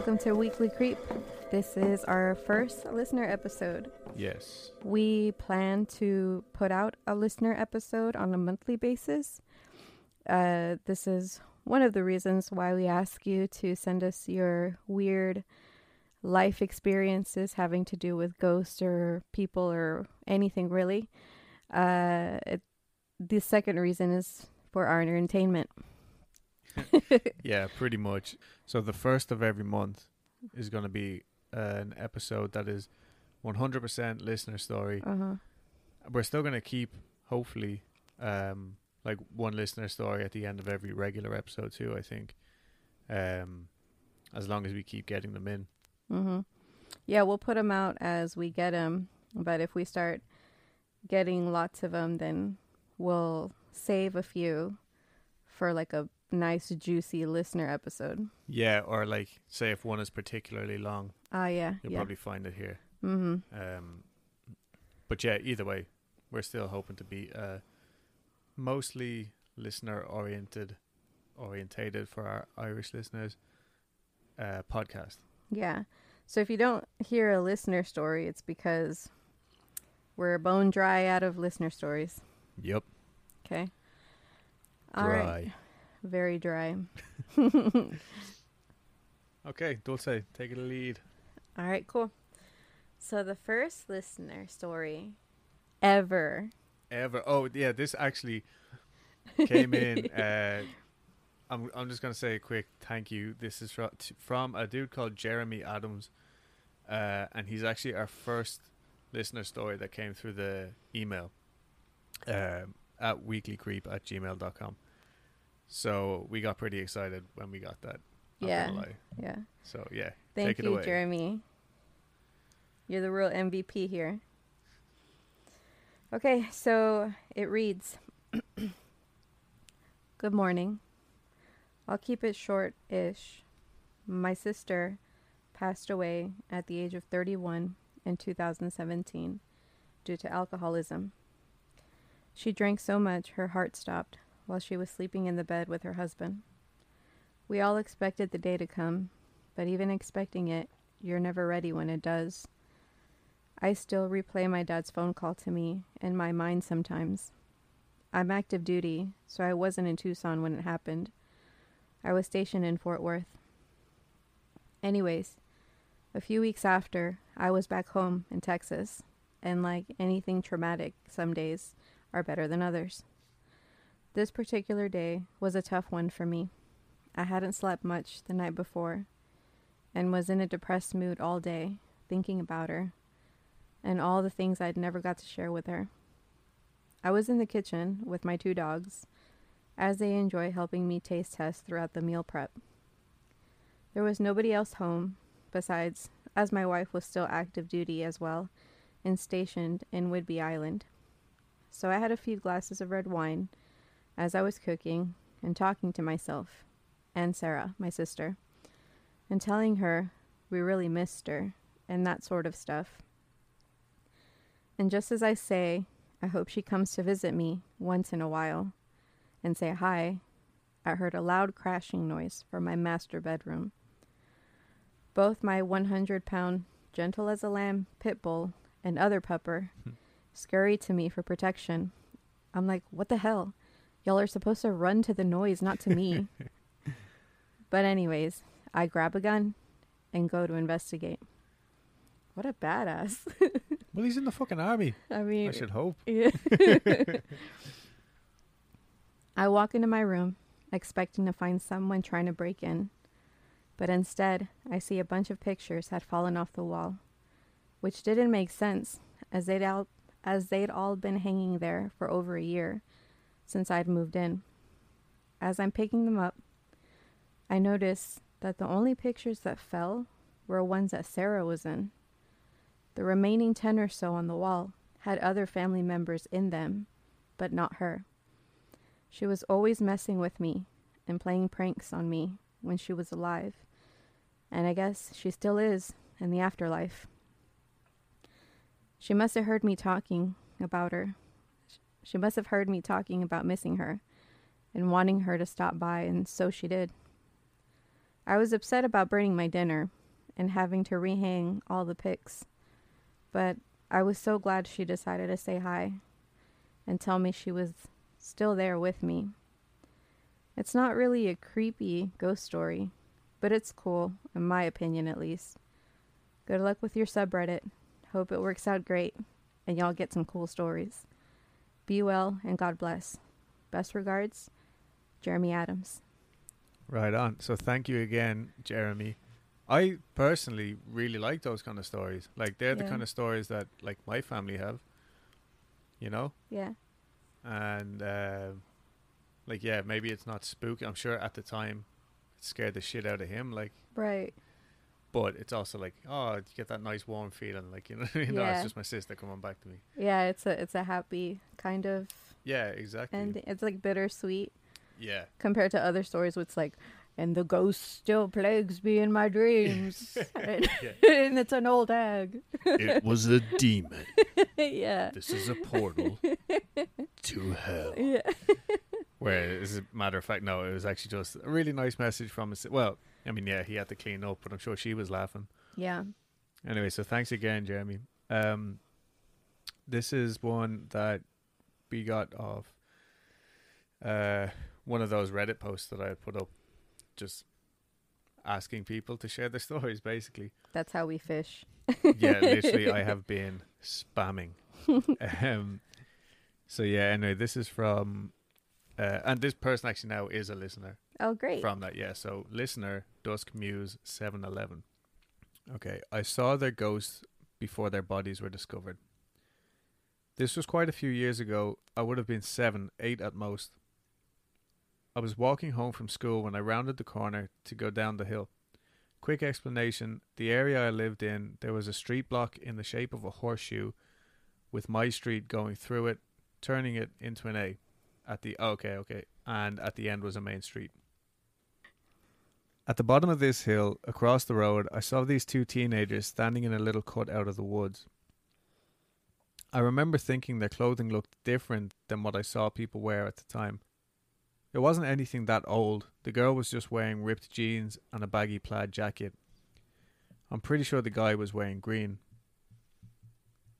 Welcome to Weekly Creep. This is our first listener episode. Yes. We plan to put out a listener episode on a monthly basis. Uh, this is one of the reasons why we ask you to send us your weird life experiences having to do with ghosts or people or anything really. Uh, it, the second reason is for our entertainment. Yeah, pretty much. So the first of every month is going to be an episode that is 100% listener story. Uh huh. We're still going to keep, hopefully, um, like one listener story at the end of every regular episode too. I think, um, as long as we keep getting them in. Mm-hmm. Yeah, we'll put them out as we get them. But if we start getting lots of them, then we'll save a few for like a nice, juicy listener episode. Yeah, or like say if one is particularly long, Ah, yeah, you'll yeah. probably find it here. mm-hmm. Um, but yeah, either way, we're still hoping to be uh, mostly listener oriented, orientated for our Irish listeners uh, podcast. Yeah. So if you don't hear a listener story, it's because we're bone dry out of listener stories. Yep, Okay. dry. All right. Very dry. Okay, Dulce, take it a lead. All right, cool. So the first listener story ever. Ever? Oh yeah, this actually came in. Uh, I'm I'm just gonna say a quick thank you. This is from from a dude called Jeremy Adams, uh, and he's actually our first listener story that came through the email um, at weeklycreep at gmail.com. So we got pretty excited when we got that. Yeah. Yeah. So yeah, Thank take it you, away. Jeremy. You're the real MVP here. Okay, so it reads Good morning. I'll keep it short ish. My sister passed away at the age of 31 in 2017 due to alcoholism. She drank so much her heart stopped while she was sleeping in the bed with her husband. We all expected the day to come, but even expecting it, you're never ready when it does. I still replay my dad's phone call to me in my mind sometimes. I'm active duty, so I wasn't in Tucson when it happened. I was stationed in Fort Worth. Anyways, a few weeks after, I was back home in Texas, and like anything traumatic, some days are better than others. This particular day was a tough one for me. I hadn't slept much the night before and was in a depressed mood all day, thinking about her and all the things I'd never got to share with her. I was in the kitchen with my two dogs as they enjoy helping me taste test throughout the meal prep. There was nobody else home besides, as my wife was still active duty as well and stationed in Whidbey Island. So I had a few glasses of red wine as I was cooking and talking to myself and Sarah, my sister, and telling her we really missed her and that sort of stuff. And just as I say, I hope she comes to visit me once in a while and say hi, I heard a loud crashing noise from my master bedroom. Both my 100 pound, gentle as a lamb pit bull and other pupper hmm. scurried to me for protection. I'm like, what the hell? Y'all are supposed to run to the noise, not to me. but, anyways, I grab a gun and go to investigate. What a badass. Well, he's in the fucking army. I mean, I should hope. yeah. I walk into my room expecting to find someone trying to break in, but instead, I see a bunch of pictures had fallen off the wall, which didn't make sense as they'd all as they'd all been hanging there for over a year since I'd moved in. As I'm picking them up, I notice that the only pictures that fell were ones that Sarah was in. The remaining 10 or so on the wall had other family members in them, but not her. She was always messing with me and playing pranks on me when she was alive, and I guess she still is in the afterlife. She must have heard me talking about her. She must have heard me talking about missing her and wanting her to stop by, and so she did. I was upset about burning my dinner and having to rehang all the pics, but I was so glad she decided to say hi and tell me she was still there with me. It's not really a creepy ghost story, but it's cool, in my opinion at least. Good luck with your subreddit. Hope it works out great and y'all get some cool stories. Be well and God bless. Best regards, Jeremy Adams. Right on. So thank you again, Jeremy. I personally really like those kind of stories. Like they're the kind of stories that like my family have. You know? Yeah. And uh, like yeah, maybe it's not spooky. I'm sure at the time it scared the shit out of him, like Right. But it's also like, oh, you get that nice warm feeling, like you know, you know, Yeah. it's just my sister coming back to me. Yeah, it's a it's a happy kind of Yeah, exactly. and It's like bittersweet yeah, compared to other stories which like and the ghost still plagues me in my dreams. and, and it's an old hag. it was a demon. yeah. This is a portal to hell. Yeah. Where, as a matter of fact, no, it was actually just a really nice message from his. Well, I mean, yeah, he had to clean up, but I'm sure she was laughing. Yeah. Anyway, so thanks again, Jeremy. Um, this is one that we got off uh, one of those Reddit posts that I had put up, just asking people to share their stories, basically. That's how we fish. yeah, literally, I have been spamming. um, so yeah, anyway, this is from, uh, and this person actually now is a listener Oh great. from that. Yeah, so listener Dusk Muse seven eleven. Okay, I saw their ghosts before their bodies were discovered. This was quite a few years ago. I would have been seven, eight at most. I was walking home from school when I rounded the corner to go down the hill. Quick explanation the area I lived in, there was a street block in the shape of a horseshoe with my street going through it, turning it into an A. At the okay, okay, and at the end was a main street. At the bottom of this hill, across the road, I saw these two teenagers standing in a little cut out of the woods. I remember thinking their clothing looked different than what I saw people wear at the time. It wasn't anything that old. The girl was just wearing ripped jeans and a baggy plaid jacket. I'm pretty sure the guy was wearing green.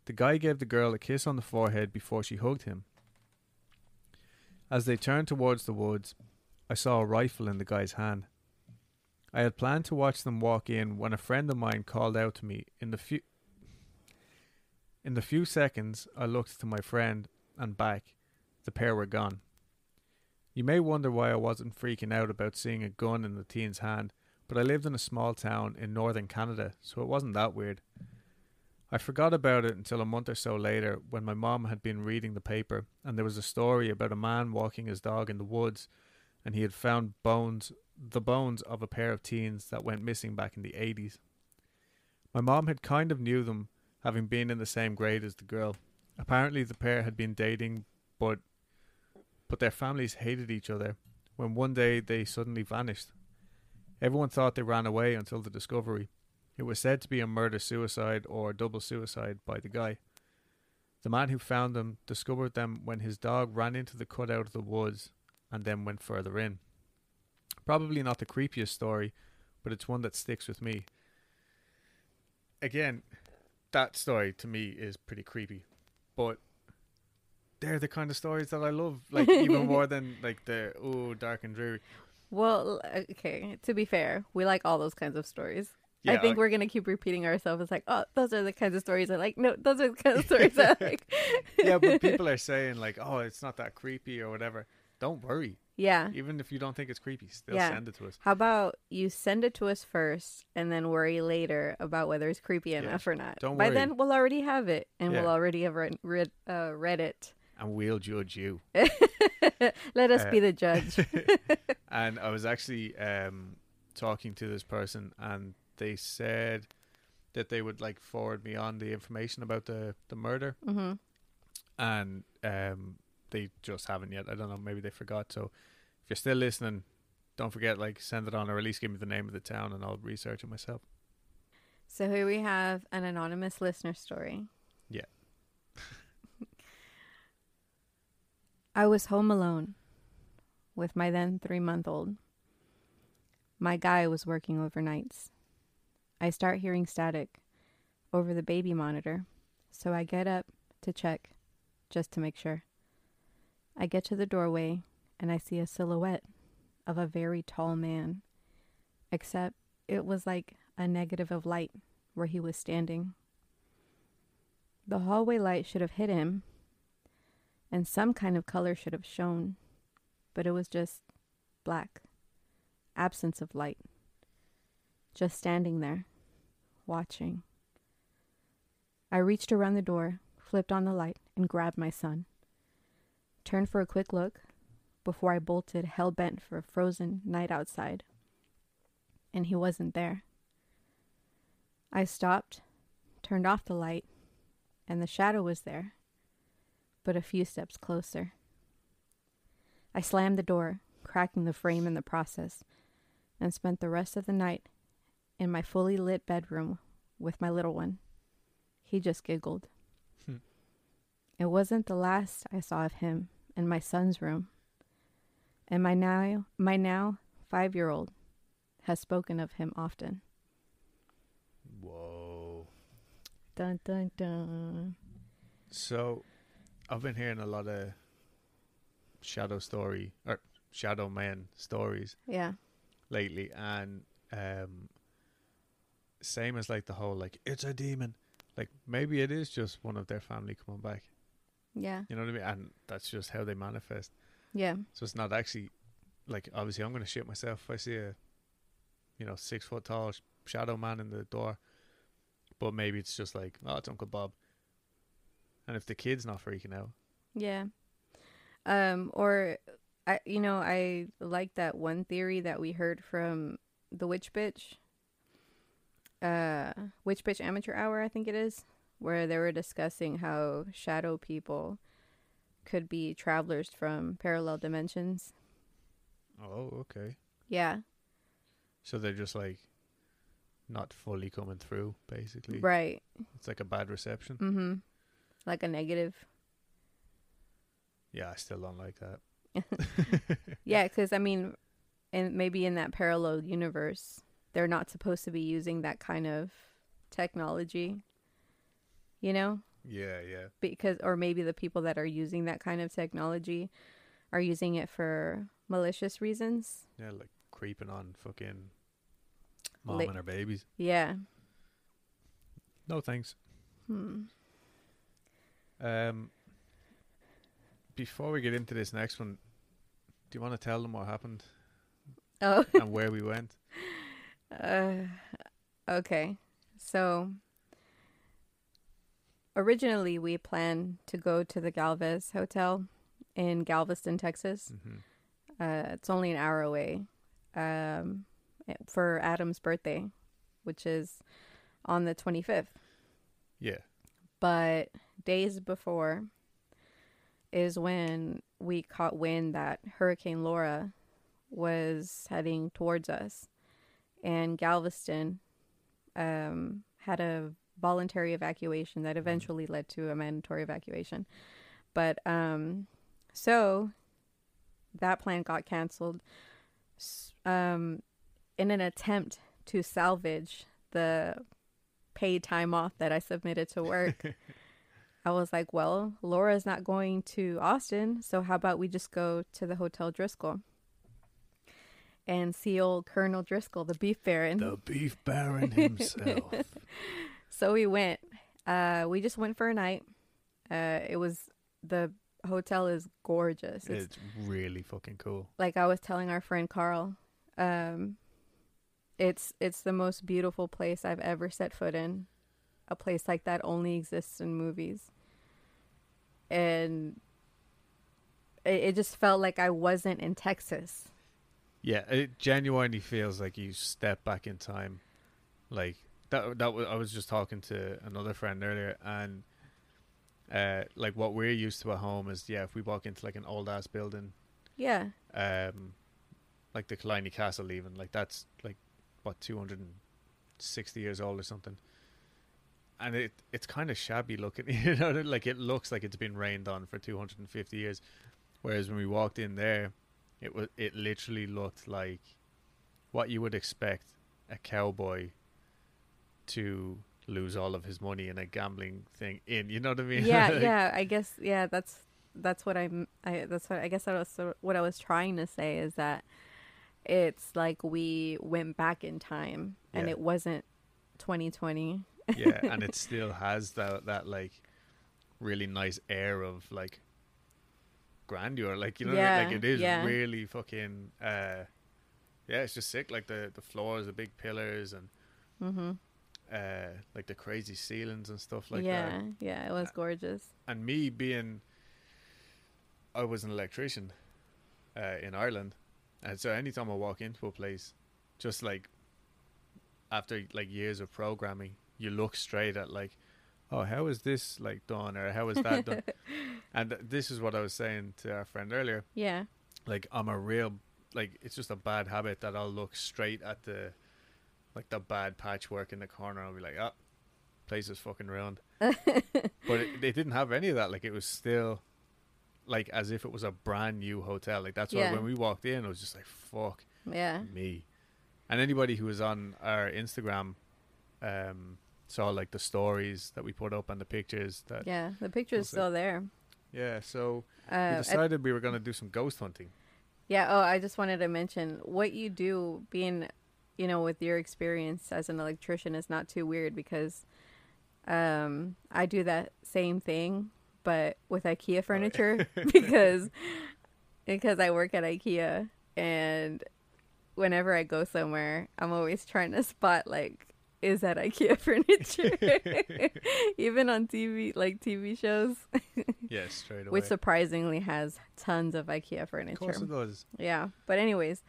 The guy gave the girl a kiss on the forehead before she hugged him. As they turned towards the woods, I saw a rifle in the guy's hand. I had planned to watch them walk in when a friend of mine called out to me. In the few in the few seconds I looked to my friend and back, the pair were gone. You may wonder why I wasn't freaking out about seeing a gun in the teen's hand, but I lived in a small town in northern Canada, so it wasn't that weird. I forgot about it until a month or so later when my mom had been reading the paper and there was a story about a man walking his dog in the woods and he had found bones the bones of a pair of teens that went missing back in the 80s. My mom had kind of knew them, having been in the same grade as the girl. Apparently, the pair had been dating, but but their families hated each other. When one day they suddenly vanished, everyone thought they ran away until the discovery. It was said to be a murder suicide or double suicide by the guy. The man who found them discovered them when his dog ran into the cutout of the woods and then went further in. Probably not the creepiest story, but it's one that sticks with me. Again, that story to me is pretty creepy, but they're the kind of stories that I love, like even more than like the oh dark and dreary. Well, okay. To be fair, we like all those kinds of stories. I think we're gonna keep repeating ourselves. It's like, oh, those are the kinds of stories I like. No, those are the kinds of stories I like. yeah, but people are saying like, oh, it's not that creepy or whatever. Don't worry. Yeah. Even if you don't think it's creepy, still Yeah. send it to us. How about you send it to us first, and then worry later about whether it's creepy enough or not. don't By worry. then, we'll already have it, and Yeah. we'll already have read read, uh, read it. And we'll judge you. Let us Uh, be the judge. and I was actually um, talking to this person, and they said that they would like forward me on the information about the the murder, hmm and um, they just haven't yet. I don't know. Maybe they forgot. So you're still listening, don't forget like send it on, or at least give me the name of the town, and I'll research it myself. So here we have an anonymous listener story. Yeah. I was home alone with my then three month old. My guy was working overnights. I start hearing static over the baby monitor, so I get up to check just to make sure. I get to the doorway and I see a silhouette of a very tall man, except it was like a negative of light where he was standing. The hallway light should have hit him, and some kind of color should have shown, but it was just black, absence of light. Just standing there, watching. I reached around the door, flipped on the light, and grabbed my son. Turned for a quick look before I bolted, hell bent for a frozen night outside. And he wasn't there. I stopped, turned off the light, and the shadow was there, but a few steps closer. I slammed the door, cracking the frame in the process, and spent the rest of the night in my fully lit bedroom with my little one. He just giggled. Hmm. It wasn't the last I saw of him in my son's room. And my now my now 5-year-old has spoken of him often. Whoa. Dun dun dun. So, I've been hearing a lot of shadow story or shadow man stories Yeah. lately, and um, same as like the whole like it's a demon. Like maybe it is just one of their family coming back. Yeah. You know what I mean? And that's just how they manifest. Yeah. So it's not actually like obviously I'm gonna shit myself if I see a you know six foot tall sh- shadow man in the door, but maybe it's just like oh it's Uncle Bob. And if the kid's not freaking out, Yeah. Um or I you know, I like that one theory that we heard from the witch bitch. Uh witch bitch amateur hour I think it is, where they were discussing how shadow people could be travelers from parallel dimensions. oh okay, Yeah. so they're just like not fully coming through. Basically, Right. it's like a bad reception. Mm-hmm. Like a negative. Yeah, I still don't like that. Yeah, cuz I mean and maybe in that parallel universe, they're not supposed to be using that kind of technology. You know? Yeah, yeah, because or maybe the people that are using that kind of technology are using it for malicious reasons. yeah, like creeping on fucking mom and her babies. Yeah. No thanks. Hmm. Um, before we get into this next one, do you want to tell them what happened Oh. and where we went? Uh, okay. So originally we planned to go to the Galvez Hotel in Galveston, Texas. hmm Uh, it's only an hour away. Um, for Adam's birthday, which is on the 25th. Yeah. but days before is when we caught wind that Hurricane Laura was heading towards us, and Galveston um, had a voluntary evacuation that eventually led to a mandatory evacuation. But um, so that plan got canceled um, in an attempt to salvage the paid time off that I submitted to work. I was like, well, Laura's not going to Austin, so how about we just go to the Hotel Driskill and see old Colonel Driskill, the beef baron. The beef baron himself. So we went. Uh, we just went for a night. Uh, it was the hotel is gorgeous. It's it's really fucking cool. like I was telling our friend Carl, um, it's it's the most beautiful place I've ever set foot in. A place like that only exists in movies, and it, it just felt like I wasn't in Texas. Yeah, it genuinely feels like you step back in time. Like that. That was, I was just talking to another friend earlier, and uh, like what we're used to at home is yeah, if we walk into like an old ass building, Yeah, um, like the Killiney Castle, even like that's like what two hundred and sixty years old or something, and it it's kind of shabby looking. You know, like it looks like it's been rained on for two hundred and fifty years, whereas when we walked in there, it was it literally looked like what you would expect a cowboy to lose all of his money in a gambling thing in. You know what I mean? yeah, Like, yeah. I guess yeah. That's that's what I'm. I that's what I guess that was what I was trying to say is that it's like we went back in time and Yeah. it wasn't 2020. yeah, and it still has that that like really nice air of like grandeur. Like you know, I mean? like it is yeah. really fucking. uh Yeah, it's just sick. Like the the floors, the big pillars, and Mm-hmm. Uh like the crazy ceilings and stuff like yeah, that. yeah. Yeah, it was gorgeous. And me being, I was an electrician uh in Ireland, and so anytime I walk into a place, just like after like years of programming, you look straight at like, oh, how is this like done or how is that done? And th- this is what I was saying to our friend earlier. Yeah, Like I'm a real like it's just a bad habit that I'll look straight at the like the bad patchwork in the corner. I'll be like, ah, place is fucking ruined. but it, they didn't have any of that. Like it was still like as if it was a brand new hotel. Like that's why Yeah. when we walked in, it was just like fuck yeah, me. And anybody who was on our Instagram um, saw like the stories that we put up and the pictures that yeah. The picture's still there. yeah. So Uh, we I- decided we were gonna do some ghost hunting. Yeah. Oh, I just wanted to mention what you do being, you know, with your experience as an electrician is not too weird because um, I do that same thing, but with IKEA furniture because because I work at IKEA and whenever I go somewhere, I'm always trying to spot like is that IKEA furniture? Even on TV, like TV shows, Yeah, straight away. which surprisingly has tons of IKEA furniture. of course it does. Yeah. But anyways,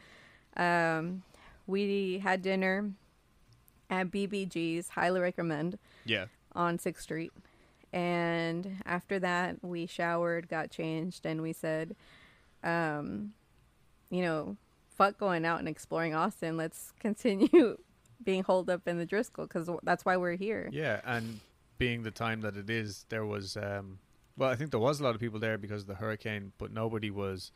um, we had dinner at BBG's. Highly recommend Yeah, on Sixth Street. And after that, we showered, got changed, and we said, um, you know, fuck going out and exploring Austin. Let's continue being holed up in the Driskill because that's why we're here. yeah, and being the time that it is, there was um, well, I think there was a lot of people there because of the hurricane, but nobody was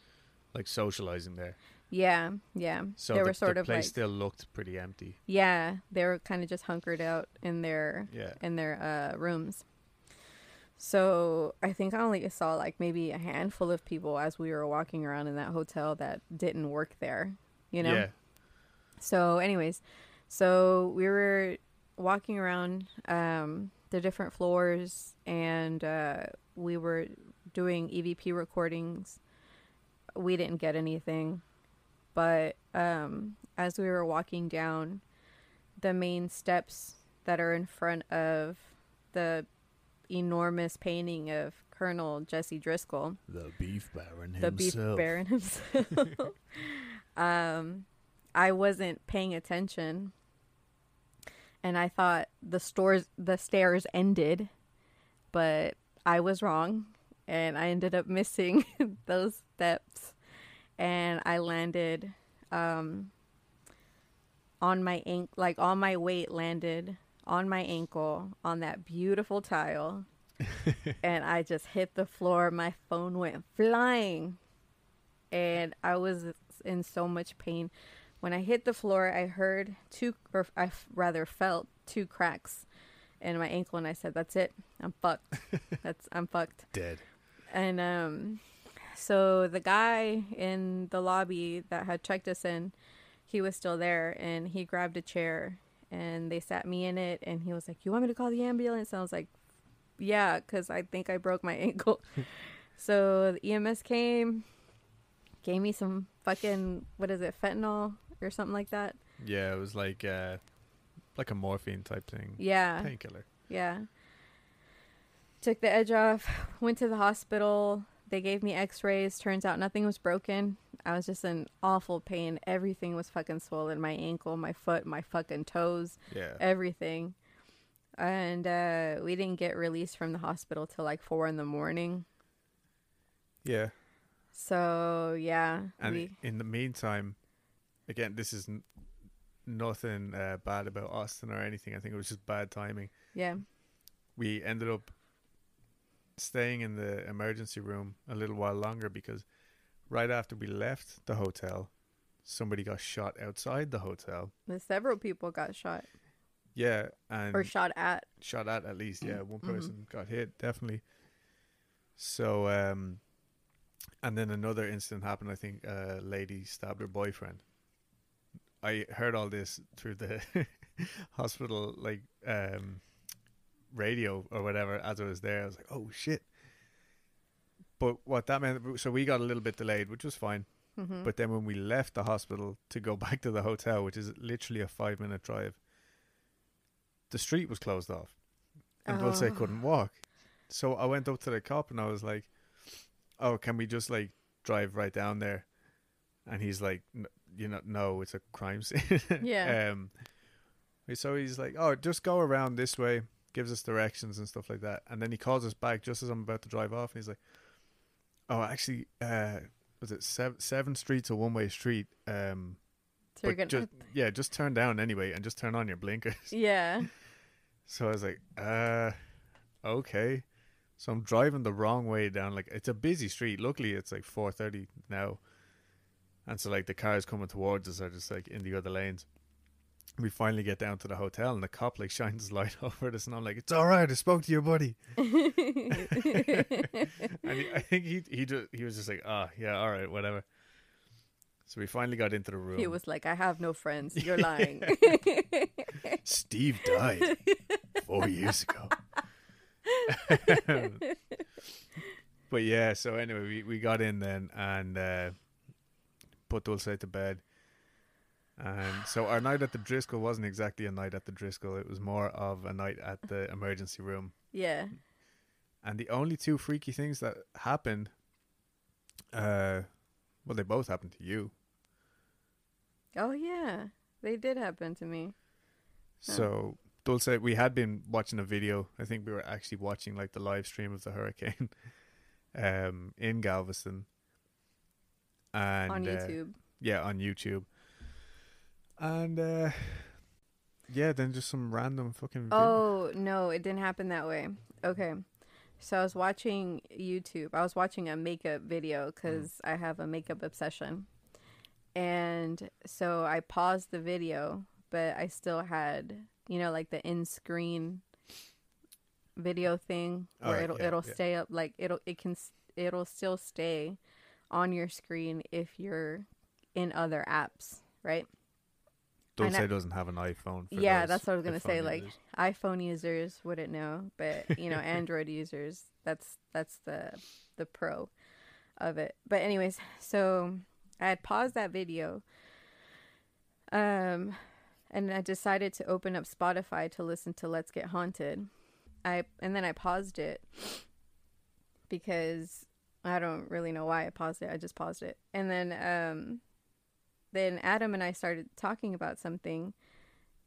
like socializing there. Yeah, yeah. So they the, were sort the of place like, still looked pretty empty. yeah, they were kind of just hunkered out in their Yeah, in their uh, rooms. So I think I only saw like maybe a handful of people as we were walking around in that hotel that didn't work there, you know? yeah, So, anyways, so we were walking around um, the different floors and uh, we were doing EVP recordings. We didn't get anything, but um, as we were walking down the main steps that are in front of the enormous painting of Colonel Jesse Driskill, the beef baron the beef baron himself. um, I wasn't paying attention, and I thought the stores, the stairs ended, but I was wrong, and I ended up missing those steps, and I landed um, on my ankle, like all my weight landed on my ankle on that beautiful tile and I just hit the floor. My phone went flying, and I was in so much pain. When I hit the floor, I heard two, or I f- rather felt two cracks in my ankle, and I said, "That's it. I'm fucked. That's I'm fucked." Dead. And um, so the guy in the lobby that had checked us in, he was still there, and he grabbed a chair, and they sat me in it, and he was like, "You want me to call the ambulance?" And I was like, "Yeah," because I think I broke my ankle. so the EMS came, gave me some fucking what is it, fentanyl or something like that. Yeah, it was like uh, like a morphine type thing, Yeah, painkiller. Yeah. Took the edge off, went to the hospital. They gave me x rays. Turns out nothing was broken. I was just in awful pain. Everything was fucking swollen my ankle, my foot, my fucking toes, Yeah, everything. And uh, we didn't get released from the hospital till like four in the morning. yeah. So, yeah. And we, in the meantime, again, this is n- nothing uh, bad about Austin or anything. I think it was just bad timing. yeah. We ended up staying in the emergency room a little while longer because right after we left the hotel, somebody got shot outside the hotel. The several people got shot Yeah, and or shot at. shot at at least. Yeah, one Mhm. person got hit definitely. So, um, and then another incident happened. I think a lady stabbed her boyfriend. I heard all this through the hospital, like um, radio or whatever. As I was there, I was like, "Oh shit!" But what that meant, so we got a little bit delayed, which was fine. hmm But then when we left the hospital to go back to the hotel, which is literally a five minute drive, the street was closed off. And Dulce Oh. couldn't walk. So I went up to the cop and I was like, Oh, can we just like drive right down there? And he's like, You know, no, it's a crime scene. Yeah. um, so he's like, Oh, just go around this way, gives us directions and stuff like that. And then he calls us back just as I'm about to drive off. And he's like, Oh, actually, uh, was it seven, seven streets a one way street? Um, so you're but gonna. just, yeah, just turn down anyway and just turn on your blinkers. yeah. So I was like, uh, okay. So I'm driving the wrong way down. Like it's a busy street. Luckily, it's like 4:30 now, and so like the cars coming towards us are just like in the other lanes. We finally get down to the hotel, and the cop like shines his light over us, and I'm like, "It's all right. I spoke to your buddy." And he, I think he he just, he was just like, "Ah, yeah, all right, whatever." So we finally got into the room. he was like, "I have no friends. You're lying." Steve died four years ago. but yeah, so anyway, we, we got in then and uh, put Dulce to bed. And so our night at the Driskill wasn't exactly a night at the Driskill. It was more of a night at the emergency room. yeah. And the only two freaky things that happened, uh, well, they both happened to you. Oh yeah, they did happen to me. So Dulce, we had been watching a video. I think we were actually watching like the live stream of the hurricane, um, in Galveston. And on uh, YouTube. yeah, on YouTube. And uh, yeah, then just some random fucking. Oh no, it didn't happen that way. Okay, so I was watching YouTube. I was watching a makeup video because I have a makeup obsession, and so I paused the video, but I still had you know like the in-screen video thing Oh, where right, it'll yeah, it'll yeah. stay up like it'll it can it'll still stay on your screen if you're in other apps, right? Dulce doesn't have an iPhone. For Yeah, those that's what I was gonna say, iPhone like, iPhone users wouldn't know, but you know, Android users, that's that's the the pro of it. But anyways, so I had paused that video. Um and I decided to open up Spotify to listen to Let's Get Haunted. I and then I paused it because I don't really know why I paused it. I just paused it. And then um then Adam and I started talking about something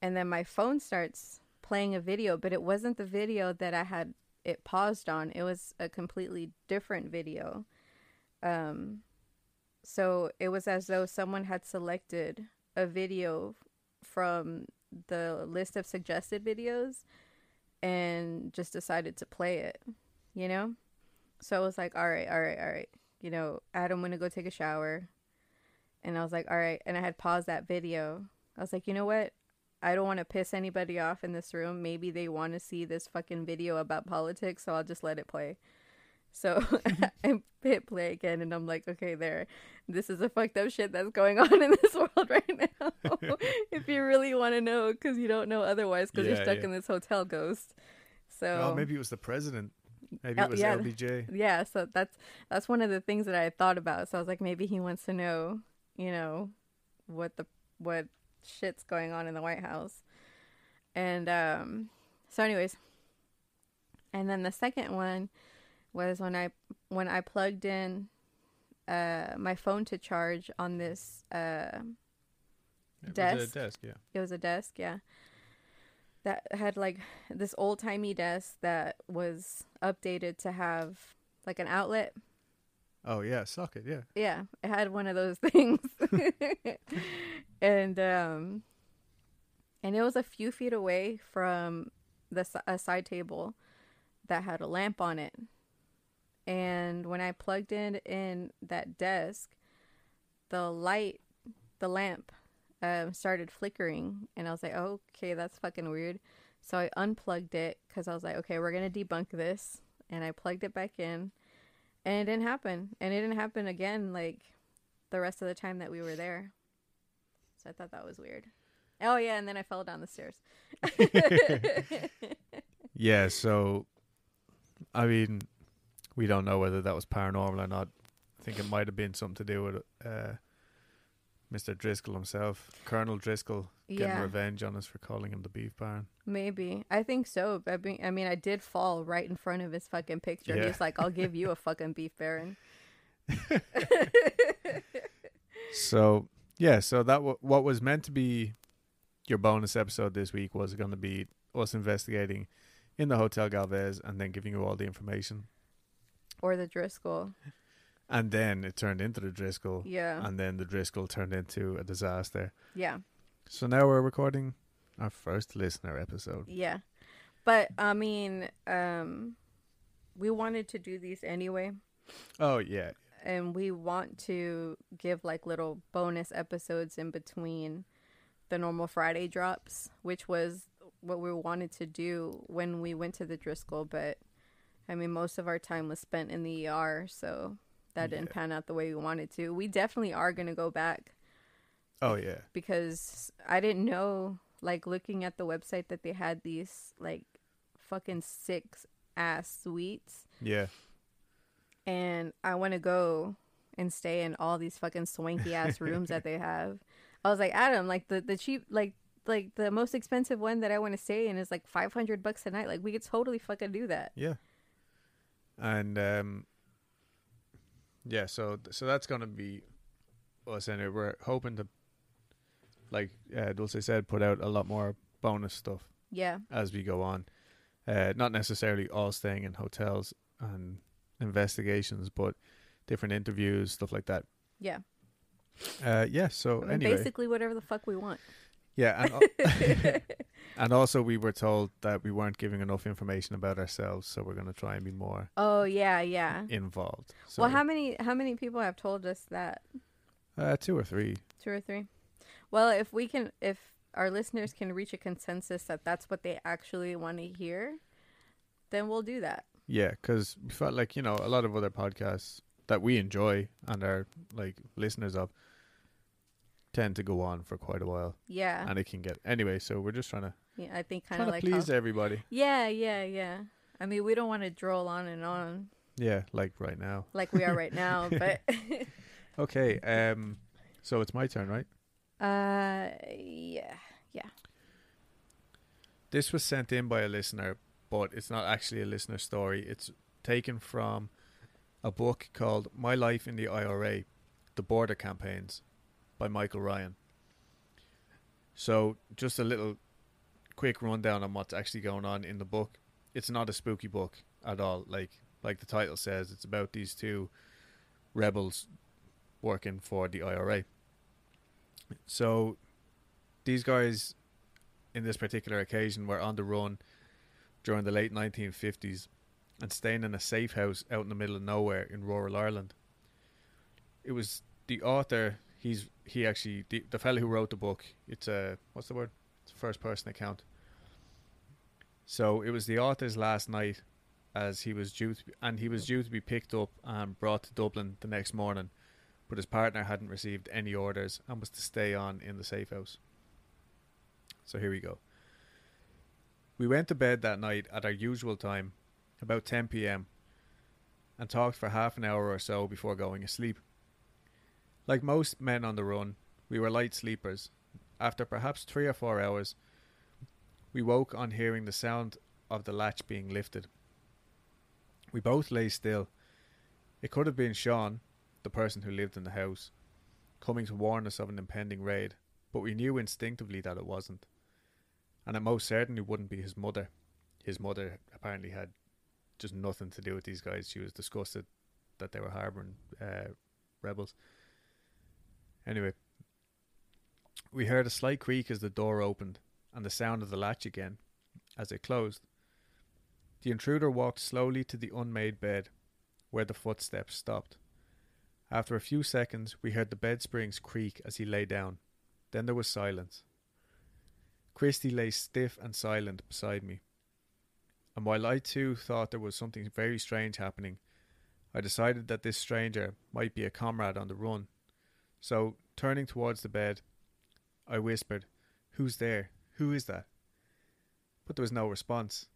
and then my phone starts playing a video, but it wasn't the video that I had it paused on. It was a completely different video. Um so it was as though someone had selected a video from the list of suggested videos and just decided to play it, you know? So I was like, all right, all right, all right. You know, Adam went to go take a shower. And I was like, all right. And I had paused that video. I was like, you know what? I don't want to piss anybody off in this room. Maybe they want to see this fucking video about politics, so I'll just let it play. So I hit play again, and I'm like, okay, there. This is the fucked up shit that's going on in this world right now. if you really want to know, because you don't know otherwise, because Yeah, you're stuck yeah. in this hotel ghost. So Oh, maybe it was the president. Maybe Oh, it was yeah. LBJ. yeah so that's that's one of the things that i thought about so i was like maybe he wants to know you know what the what shit's going on in the white house and um so anyways and then the second one was when i when i plugged in uh my phone to charge on this uh It was Desk. a desk, yeah. it was a desk, yeah. That had like this old timey desk that was updated to have like an outlet. Oh yeah, socket, yeah. Yeah, it had one of those things. and um and it was a few feet away from the a side table that had a lamp on it. And when I plugged in in that desk, the light the lamp um, started flickering, and I was like, oh, okay, that's fucking weird. So I unplugged it because I was like, okay, we're gonna debunk this, and I plugged it back in, and it didn't happen, and it didn't happen again like the rest of the time that we were there. So I thought that was weird. Oh yeah, and then I fell down the stairs. Yeah, so I mean, we don't know whether that was paranormal or not. I think it might have been something to do with uh, Mr. Driskill himself, Colonel Driskill, getting Yeah. revenge on us for calling him the beef baron. Maybe I think so. I mean, I mean, I did fall right in front of his fucking picture. Yeah. He's like, "I'll give you a fucking beef baron." So yeah, so that w- what was meant to be your bonus episode this week was going to be us investigating in the Hotel Galvez and then giving you all the information. Or the Driskill. And then it turned into the Driskill, Yeah. and then the Driskill turned into a disaster. Yeah. So now we're recording our first listener episode. Yeah. But I mean, um we wanted to do these anyway Oh yeah, and we want to give like little bonus episodes in between the normal Friday drops, which was what we wanted to do when we went to the Driskill, but I mean most of our time was spent in the ER, so that didn't Yeah. pan out the way we wanted to. We definitely are going to go back oh yeah, because I didn't know like looking at the website that they had these like fucking six ass suites yeah. and I want to go and stay in all these fucking swanky ass rooms that they have. I was like, Adam, like the the cheap like like the most expensive one that I want to stay in is like 500 bucks a night. Like we could totally fucking do that. Yeah. And um yeah, so so that's gonna be us anyway. We're hoping to like uh, Dulce said, put out a lot more bonus stuff Yeah. as we go on. Uh not necessarily all staying in hotels and investigations, but different interviews, stuff like that. Yeah. Uh yeah, so I mean, anyway. basically whatever the fuck we want. Yeah, and and also we were told that we weren't giving enough information about ourselves, so we're gonna try and be more Oh, yeah, yeah. involved. So well, how many how many people have told us that? uh, two or three. Two or three. Well, if we can, if our listeners can reach a consensus that that's what they actually want to hear, then we'll do that. Yeah, because we felt like you know a lot of other podcasts that we enjoy and are like listeners of tend to go on for quite a while, Yeah, and it can get anyway. So we're just trying to yeah. I think kind of like please how, everybody. Yeah, yeah, yeah. I mean, we don't want to droll on and on Yeah, like right now. like we are right now, but Okay, um, so it's my turn, right? uh, Yeah. yeah, This was sent in by a listener, but it's not actually a listener story. It's taken from a book called My Life in the IRA The Border Campaigns by Michael Ryan. So, just a little quick rundown on what's actually going on in the book. It's not a spooky book at all. Like like the title says, it's about these two rebels working for the IRA. So, these guys in this particular occasion were on the run during the late 1950s and staying in a safe house out in the middle of nowhere in rural Ireland. It was the author. He's he actually the, the fellow who wrote the book. It's a what's the word? It's a first person account. So it was the author's last night, as he was due to, be, and he was due to be picked up and brought to Dublin the next morning, but his partner hadn't received any orders and was to stay on in the safe house. So here we go. We went to bed that night at our usual time, about 10 pm, and talked for half an hour or so before going asleep. Like most men on the run, we were light sleepers. After perhaps three or four hours, we woke on hearing the sound of the latch being lifted. We both lay still. It could have been Sean, the person who lived in the house, coming to warn us of an impending raid, but we knew instinctively that it wasn't. And it most certainly wouldn't be his mother. His mother apparently had just nothing to do with these guys. She was disgusted that they were harboring uh, rebels. Anyway, we heard a slight creak as the door opened and the sound of the latch again as it closed. The intruder walked slowly to the unmade bed where the footsteps stopped After a few seconds, we heard the bed springs creak as he lay down. Then there was silence. Christy lay stiff and silent beside me. And while I too thought there was something very strange happening, I decided that this stranger might be a comrade on the run. So, turning towards the bed, I whispered, Who's there? Who is that? But there was no response.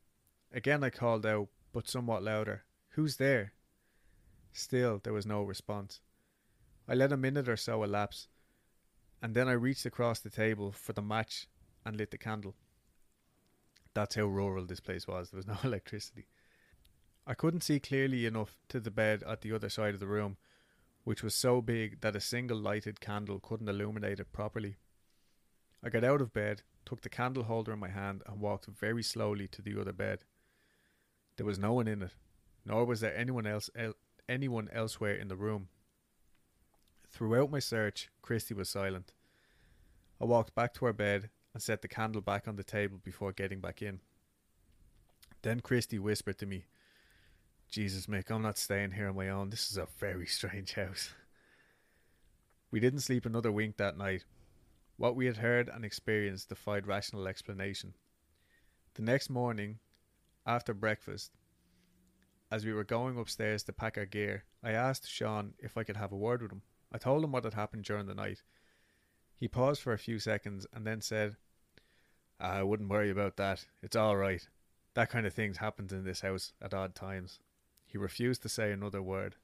Again I called out, but somewhat louder, Who's there? Still there was no response. I let a minute or so elapse, and then I reached across the table for the match and lit the candle. That's how rural this place was. There was no electricity. I couldn't see clearly enough to the bed at the other side of the room, which was so big that a single lighted candle couldn't illuminate it properly. I got out of bed, took the candle holder in my hand, and walked very slowly to the other bed. There was no one in it, nor was there anyone else el- anyone elsewhere in the room. Throughout my search, Christy was silent. I walked back to her bed and set the candle back on the table before getting back in. Then Christy whispered to me, Jesus, Mick, I'm not staying here on my own. This is a very strange house. We didn't sleep another wink that night. What we had heard and experienced defied rational explanation. The next morning, after breakfast, as we were going upstairs to pack our gear, I asked Sean if I could have a word with him. I told him what had happened during the night. He paused for a few seconds and then said, ah, I wouldn't worry about that. It's all right. That kind of thing happens in this house at odd times. He refused to say another word.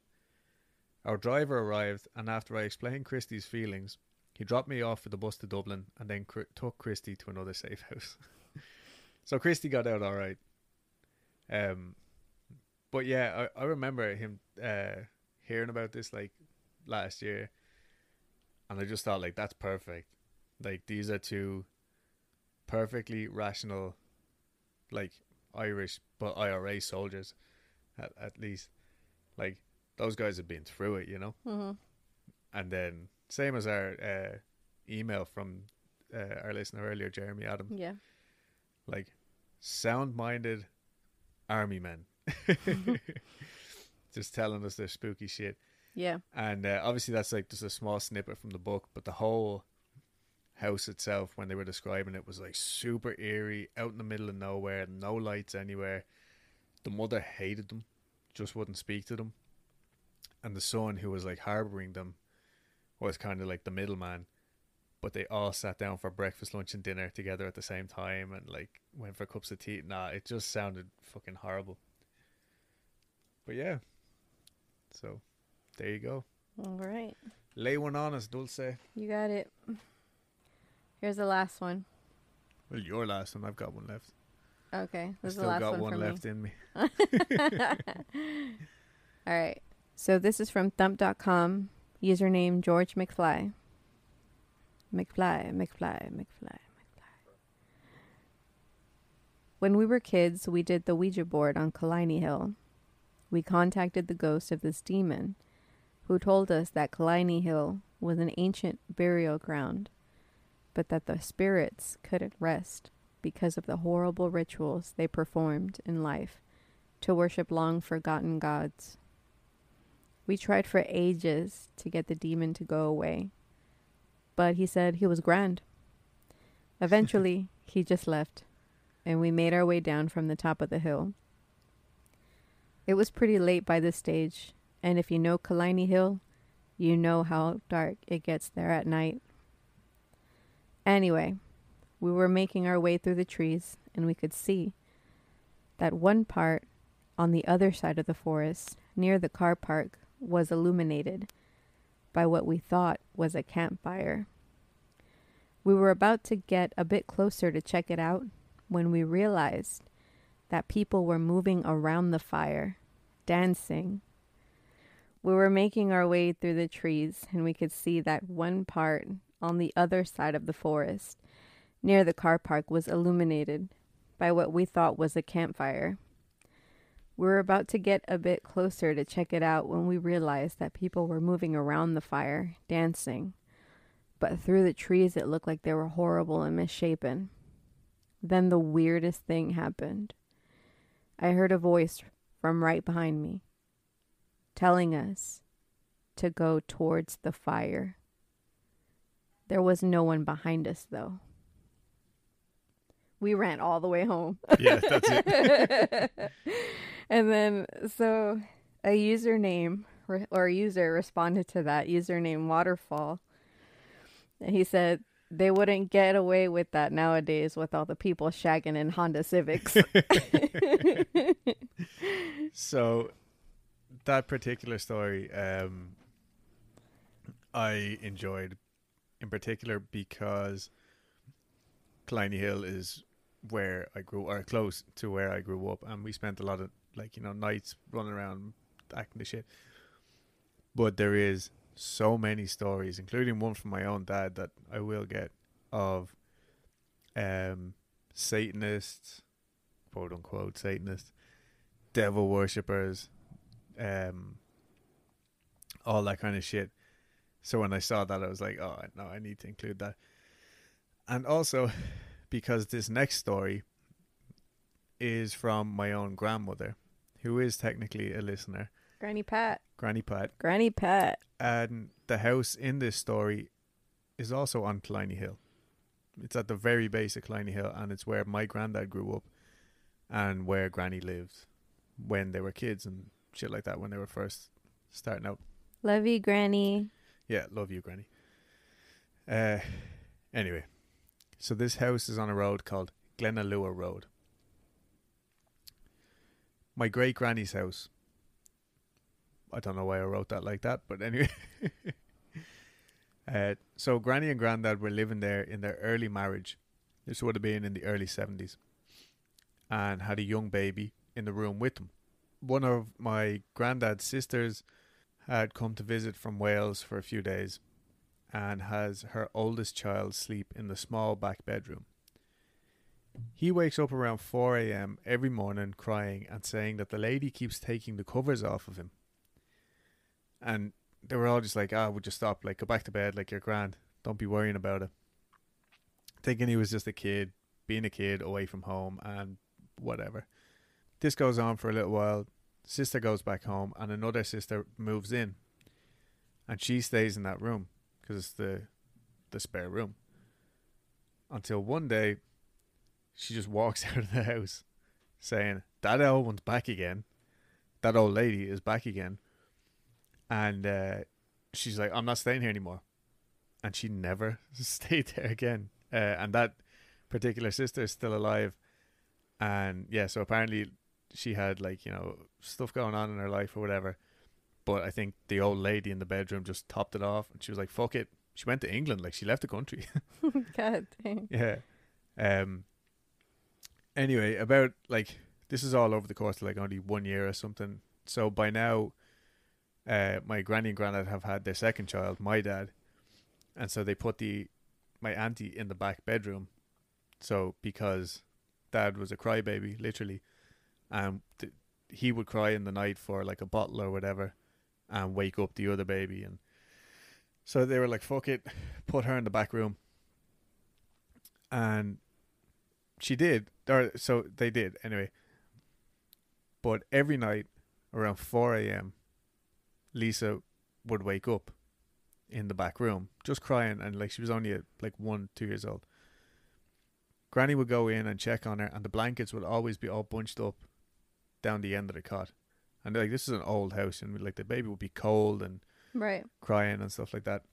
Our driver arrived, and after I explained Christie's feelings, he dropped me off for the bus to Dublin and then cr- took Christie to another safe house. so Christie got out all right. Um, but yeah, I, I remember him uh, hearing about this like last year, and I just thought like that's perfect. Like these are two perfectly rational, like Irish but IRA soldiers, at at least. Like those guys have been through it, you know. Mm-hmm. And then same as our uh, email from uh, our listener earlier, Jeremy Adam. Yeah. Like sound-minded army men, just telling us their spooky shit. Yeah. And uh, obviously, that's like just a small snippet from the book, but the whole house itself, when they were describing it, was like super eerie, out in the middle of nowhere, no lights anywhere. The mother hated them, just wouldn't speak to them. And the son, who was like harboring them, was kind of like the middleman. But they all sat down for breakfast, lunch, and dinner together at the same time and like went for cups of tea. Nah, it just sounded fucking horrible. But yeah. So there you go. All right. Lay one on us, Dulce. You got it. Here's the last one. Well, your last one. I've got one left. Okay. I This is the last got one, one for left me. in me. All right. So this is from thump.com. Username George McFly. McFly, McFly, McFly, McFly. When we were kids, we did the Ouija board on Killiney Hill. We contacted the ghost of this demon, who told us that Killiney Hill was an ancient burial ground, but that the spirits couldn't rest because of the horrible rituals they performed in life to worship long forgotten gods. We tried for ages to get the demon to go away, but he said he was grand. Eventually, he just left, and we made our way down from the top of the hill. It was pretty late by this stage, and if you know Killiney Hill, you know how dark it gets there at night. Anyway, we were making our way through the trees, and we could see that one part on the other side of the forest, near the car park, was illuminated by what we thought was a campfire. We were about to get a bit closer to check it out when we realized that people were moving around the fire, dancing. We were making our way through the trees, and we could see that one part on the other side of the forest, near the car park, was illuminated by what we thought was a campfire. We were about to get a bit closer to check it out when we realized that people were moving around the fire, dancing. But through the trees, it looked like they were horrible and misshapen. Then the weirdest thing happened. I heard a voice from right behind me telling us to go towards the fire. There was no one behind us, though. We ran all the way home. Yeah, that's it. and then, so a username or a user responded to that username Waterfall. And he said they wouldn't get away with that nowadays with all the people shagging in Honda Civics. so that particular story um I enjoyed in particular because Killiney Hill is where I grew or close to where I grew up and we spent a lot of like, you know, nights running around acting the shit. But there is so many stories, including one from my own dad that I will get of um Satanists, quote unquote Satanists, devil worshippers, um all that kind of shit. So when I saw that I was like, Oh no, I need to include that. And also because this next story is from my own grandmother, who is technically a listener, Granny Pat. Granny Pat. Granny Pat. And the house in this story is also on Killiney Hill. It's at the very base of Killiney Hill, and it's where my granddad grew up and where Granny lived when they were kids and shit like that when they were first starting out. Love you, Granny. Yeah, love you, Granny. Uh, anyway, so this house is on a road called Glenalua Road. My great granny's house. I don't know why I wrote that like that, but anyway. uh, so Granny and Granddad were living there in their early marriage. This would have been in the early seventies, and had a young baby in the room with them. One of my granddad's sisters had come to visit from Wales for a few days and has her oldest child sleep in the small back bedroom. He wakes up around 4 a.m. every morning crying and saying that the lady keeps taking the covers off of him. And they were all just like, ah, would you stop? Like, go back to bed, like, you're grand. Don't be worrying about it. Thinking he was just a kid, being a kid away from home and whatever. This goes on for a little while. Sister goes back home, and another sister moves in. And she stays in that room because it's the the spare room. Until one day, she just walks out of the house, saying, "That old one's back again. That old lady is back again." And uh, she's like, "I'm not staying here anymore," and she never stayed there again. Uh, and that particular sister is still alive, and yeah, so apparently she had like you know stuff going on in her life or whatever. But I think the old lady in the bedroom just topped it off, and she was like, "Fuck it." She went to England, like she left the country. God dang. yeah. Um. Anyway, about like this is all over the course of like only one year or something. So by now, uh, my granny and granddad have had their second child, my dad, and so they put the my auntie in the back bedroom. So because dad was a crybaby, literally, and th- he would cry in the night for like a bottle or whatever, and wake up the other baby, and so they were like, "Fuck it, put her in the back room," and she did, or so they did anyway. But every night around four a.m., Lisa would wake up in the back room, just crying, and like she was only uh, like one, two years old. Granny would go in and check on her, and the blankets would always be all bunched up down the end of the cot. And like this is an old house, and like the baby would be cold and Right. crying and stuff like that.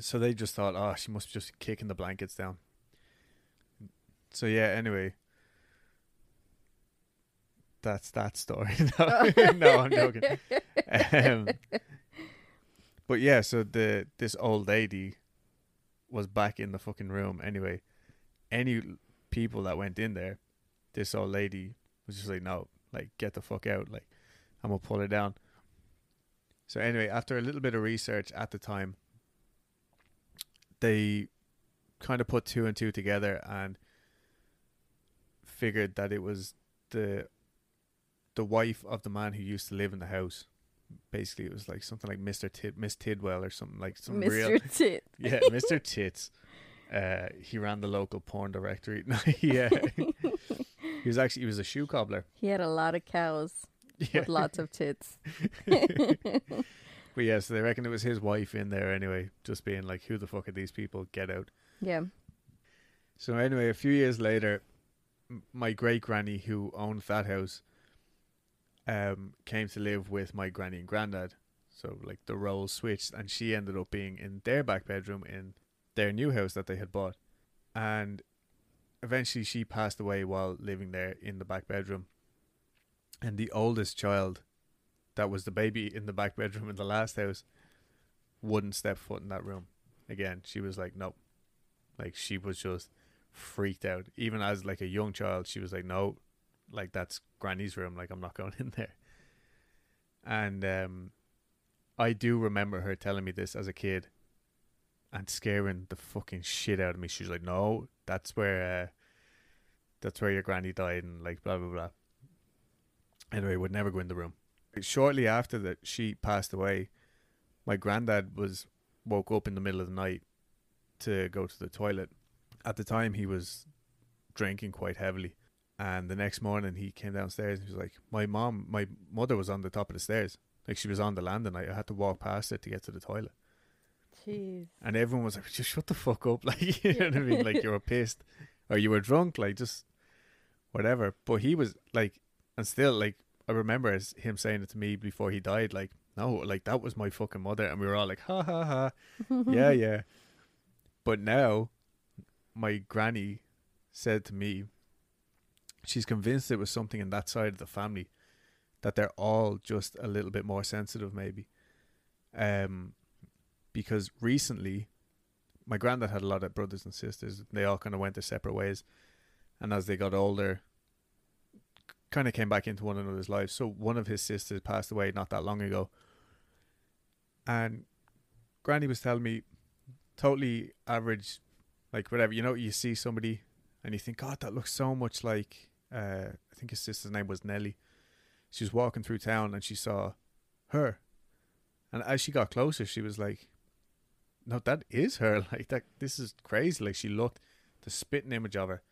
So they just thought, oh, she must be just kicking the blankets down. So yeah, anyway. That's that story. no, no, I'm joking. Um, but yeah, so the this old lady was back in the fucking room anyway. Any people that went in there, this old lady was just like, no, like get the fuck out, like I'm gonna pull her down. So anyway, after a little bit of research at the time, they kind of put two and two together and figured that it was the the wife of the man who used to live in the house. Basically, it was like something like Mister Tid, Miss Tidwell, or something like some Mr. real Tit. yeah, Mister Tits. Uh, he ran the local porn directory. yeah, he was actually he was a shoe cobbler. He had a lot of cows Yeah. with lots of tits. But yeah, so they reckon it was his wife in there anyway, just being like, "Who the fuck are these people? Get out!" Yeah. So anyway, a few years later, my great granny who owned that house, um, came to live with my granny and granddad. So like the roles switched, and she ended up being in their back bedroom in their new house that they had bought, and eventually she passed away while living there in the back bedroom. And the oldest child, that was the baby in the back bedroom in the last house, wouldn't step foot in that room again. She was like, nope. Like she was just freaked out. Even as like a young child, she was like, no, like that's Granny's room. Like I'm not going in there. And um, I do remember her telling me this as a kid, and scaring the fucking shit out of me. She was like, no, that's where, uh, that's where your granny died, and like blah blah blah. Anyway, would never go in the room. Shortly after that, she passed away. My granddad was woke up in the middle of the night to go to the toilet. At the time, he was drinking quite heavily, and the next morning he came downstairs and he was like, "My mom, my mother was on the top of the stairs, like she was on the landing. I had to walk past it to get to the toilet." Jeez. And everyone was like, "Just shut the fuck up!" Like you know what I mean? Like you were pissed or you were drunk, like just whatever. But he was like, and still like I remember as him saying it to me before he died, like, "No, like that was my fucking mother," and we were all like, "Ha ha ha." yeah, yeah. But now, my granny said to me, she's convinced it was something in that side of the family that they're all just a little bit more sensitive, maybe. Um, because recently, my granddad had a lot of brothers and sisters. They all kind of went their separate ways, and as they got older, kind of came back into one another's lives. So one of his sisters passed away not that long ago, and Granny was telling me, totally average, like whatever. You know, you see somebody and you think, God, that looks so much like. Uh, I think his sister's name was Nellie. She was walking through town and she saw her, and as she got closer, she was like, "No, that is her. Like that. This is crazy." Like she looked the spitting image of her,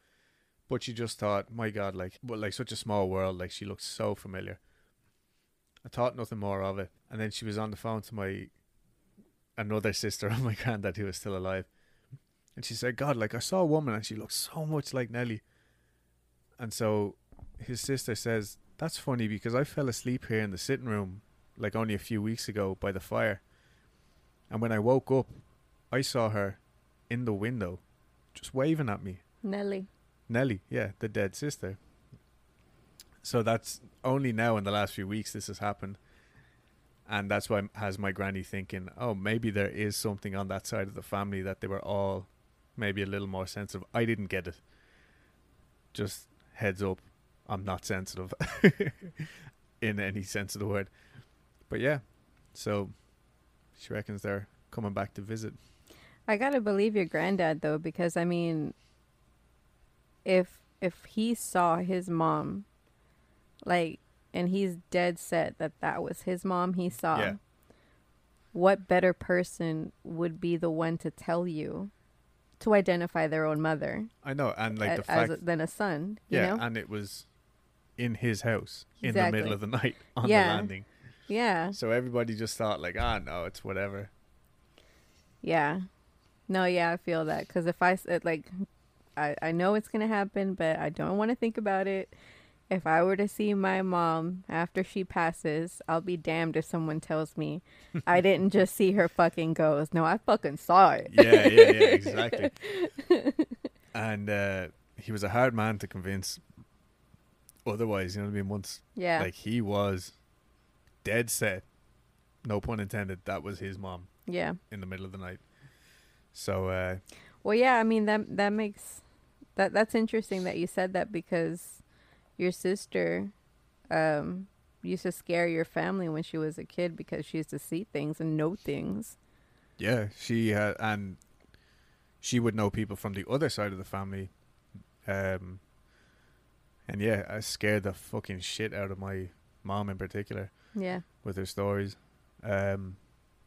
but she just thought, "My God, like, well, like such a small world. Like she looked so familiar." I thought nothing more of it, and then she was on the phone to my another sister of oh my granddad who was still alive. And she said, God, like I saw a woman and she looked so much like Nellie. And so his sister says, That's funny because I fell asleep here in the sitting room like only a few weeks ago by the fire. And when I woke up, I saw her in the window just waving at me. Nelly. Nellie, yeah, the dead sister. So that's only now in the last few weeks this has happened. And that's why has my granny thinking, oh, maybe there is something on that side of the family that they were all maybe a little more sensitive. I didn't get it. Just heads up, I'm not sensitive in any sense of the word. But yeah, so she reckons they're coming back to visit. I gotta believe your granddad though, because I mean, if if he saw his mom, like, and he's dead set that that was his mom he saw. Yeah. What better person would be the one to tell you to identify their own mother I know, and like a- the as fact, a, than a son? You yeah, know? and it was in his house in the middle of the night on Yeah. the landing. Yeah, So everybody just thought like, ah, no, it's whatever. yeah. No, yeah, I feel that because if I it, like, I I know it's gonna happen, but I don't want to think about it. If I were to see my mom after she passes, I'll be damned if someone tells me I didn't just see her fucking ghost. No, I fucking saw it. Yeah, yeah, yeah, exactly. and uh, he was a hard man to convince. Otherwise, you know what I mean. Once, Yeah. like he was dead set, no pun intended. That was his mom yeah. in the middle of the night. So uh, Well, yeah, I mean that that makes that that's interesting that you said that because your sister um used to scare your family when she was a kid because she used to see things and know things. yeah, she had, and she would know people from the other side of the family. Um, and yeah, I scared the fucking shit out of my mom in particular. Yeah. with her stories. Um,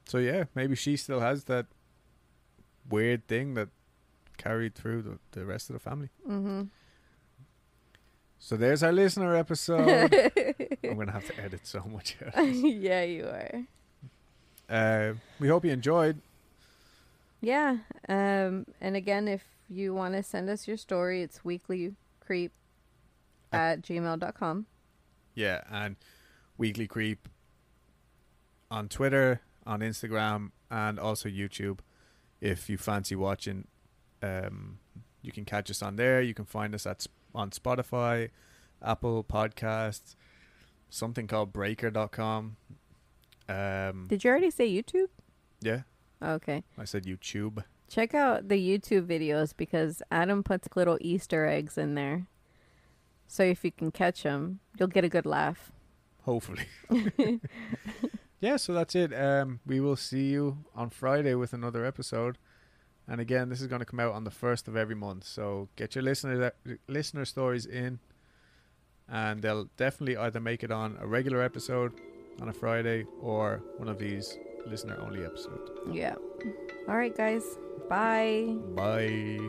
so yeah, maybe she still has that weird thing that carried through the, the rest of the family. Mhm. So there's our listener episode. I'm gonna have to edit so much out. yeah, you are. Uh, we hope you enjoyed. Yeah. Um, and again, if you want to send us your story, it's weeklycreep at gmail.com. Yeah, and Weekly Creep on Twitter, on Instagram, and also YouTube. If you fancy watching, um, you can catch us on there. You can find us at on Spotify, Apple Podcasts, something called Breaker.com. Um, Did you already say YouTube? yeah, Okay. I said YouTube. Check out the YouTube videos because Adam puts little Easter eggs in there. So if you can catch them, you'll get a good laugh. Hopefully. yeah, so that's it. Um, we will see you on Friday with another episode. And again, this is going to come out on the first of every month. So get your listener listener stories in, and they'll definitely either make it on a regular episode on a Friday or one of these listener only episodes. Yeah. All right, guys. Bye. Bye.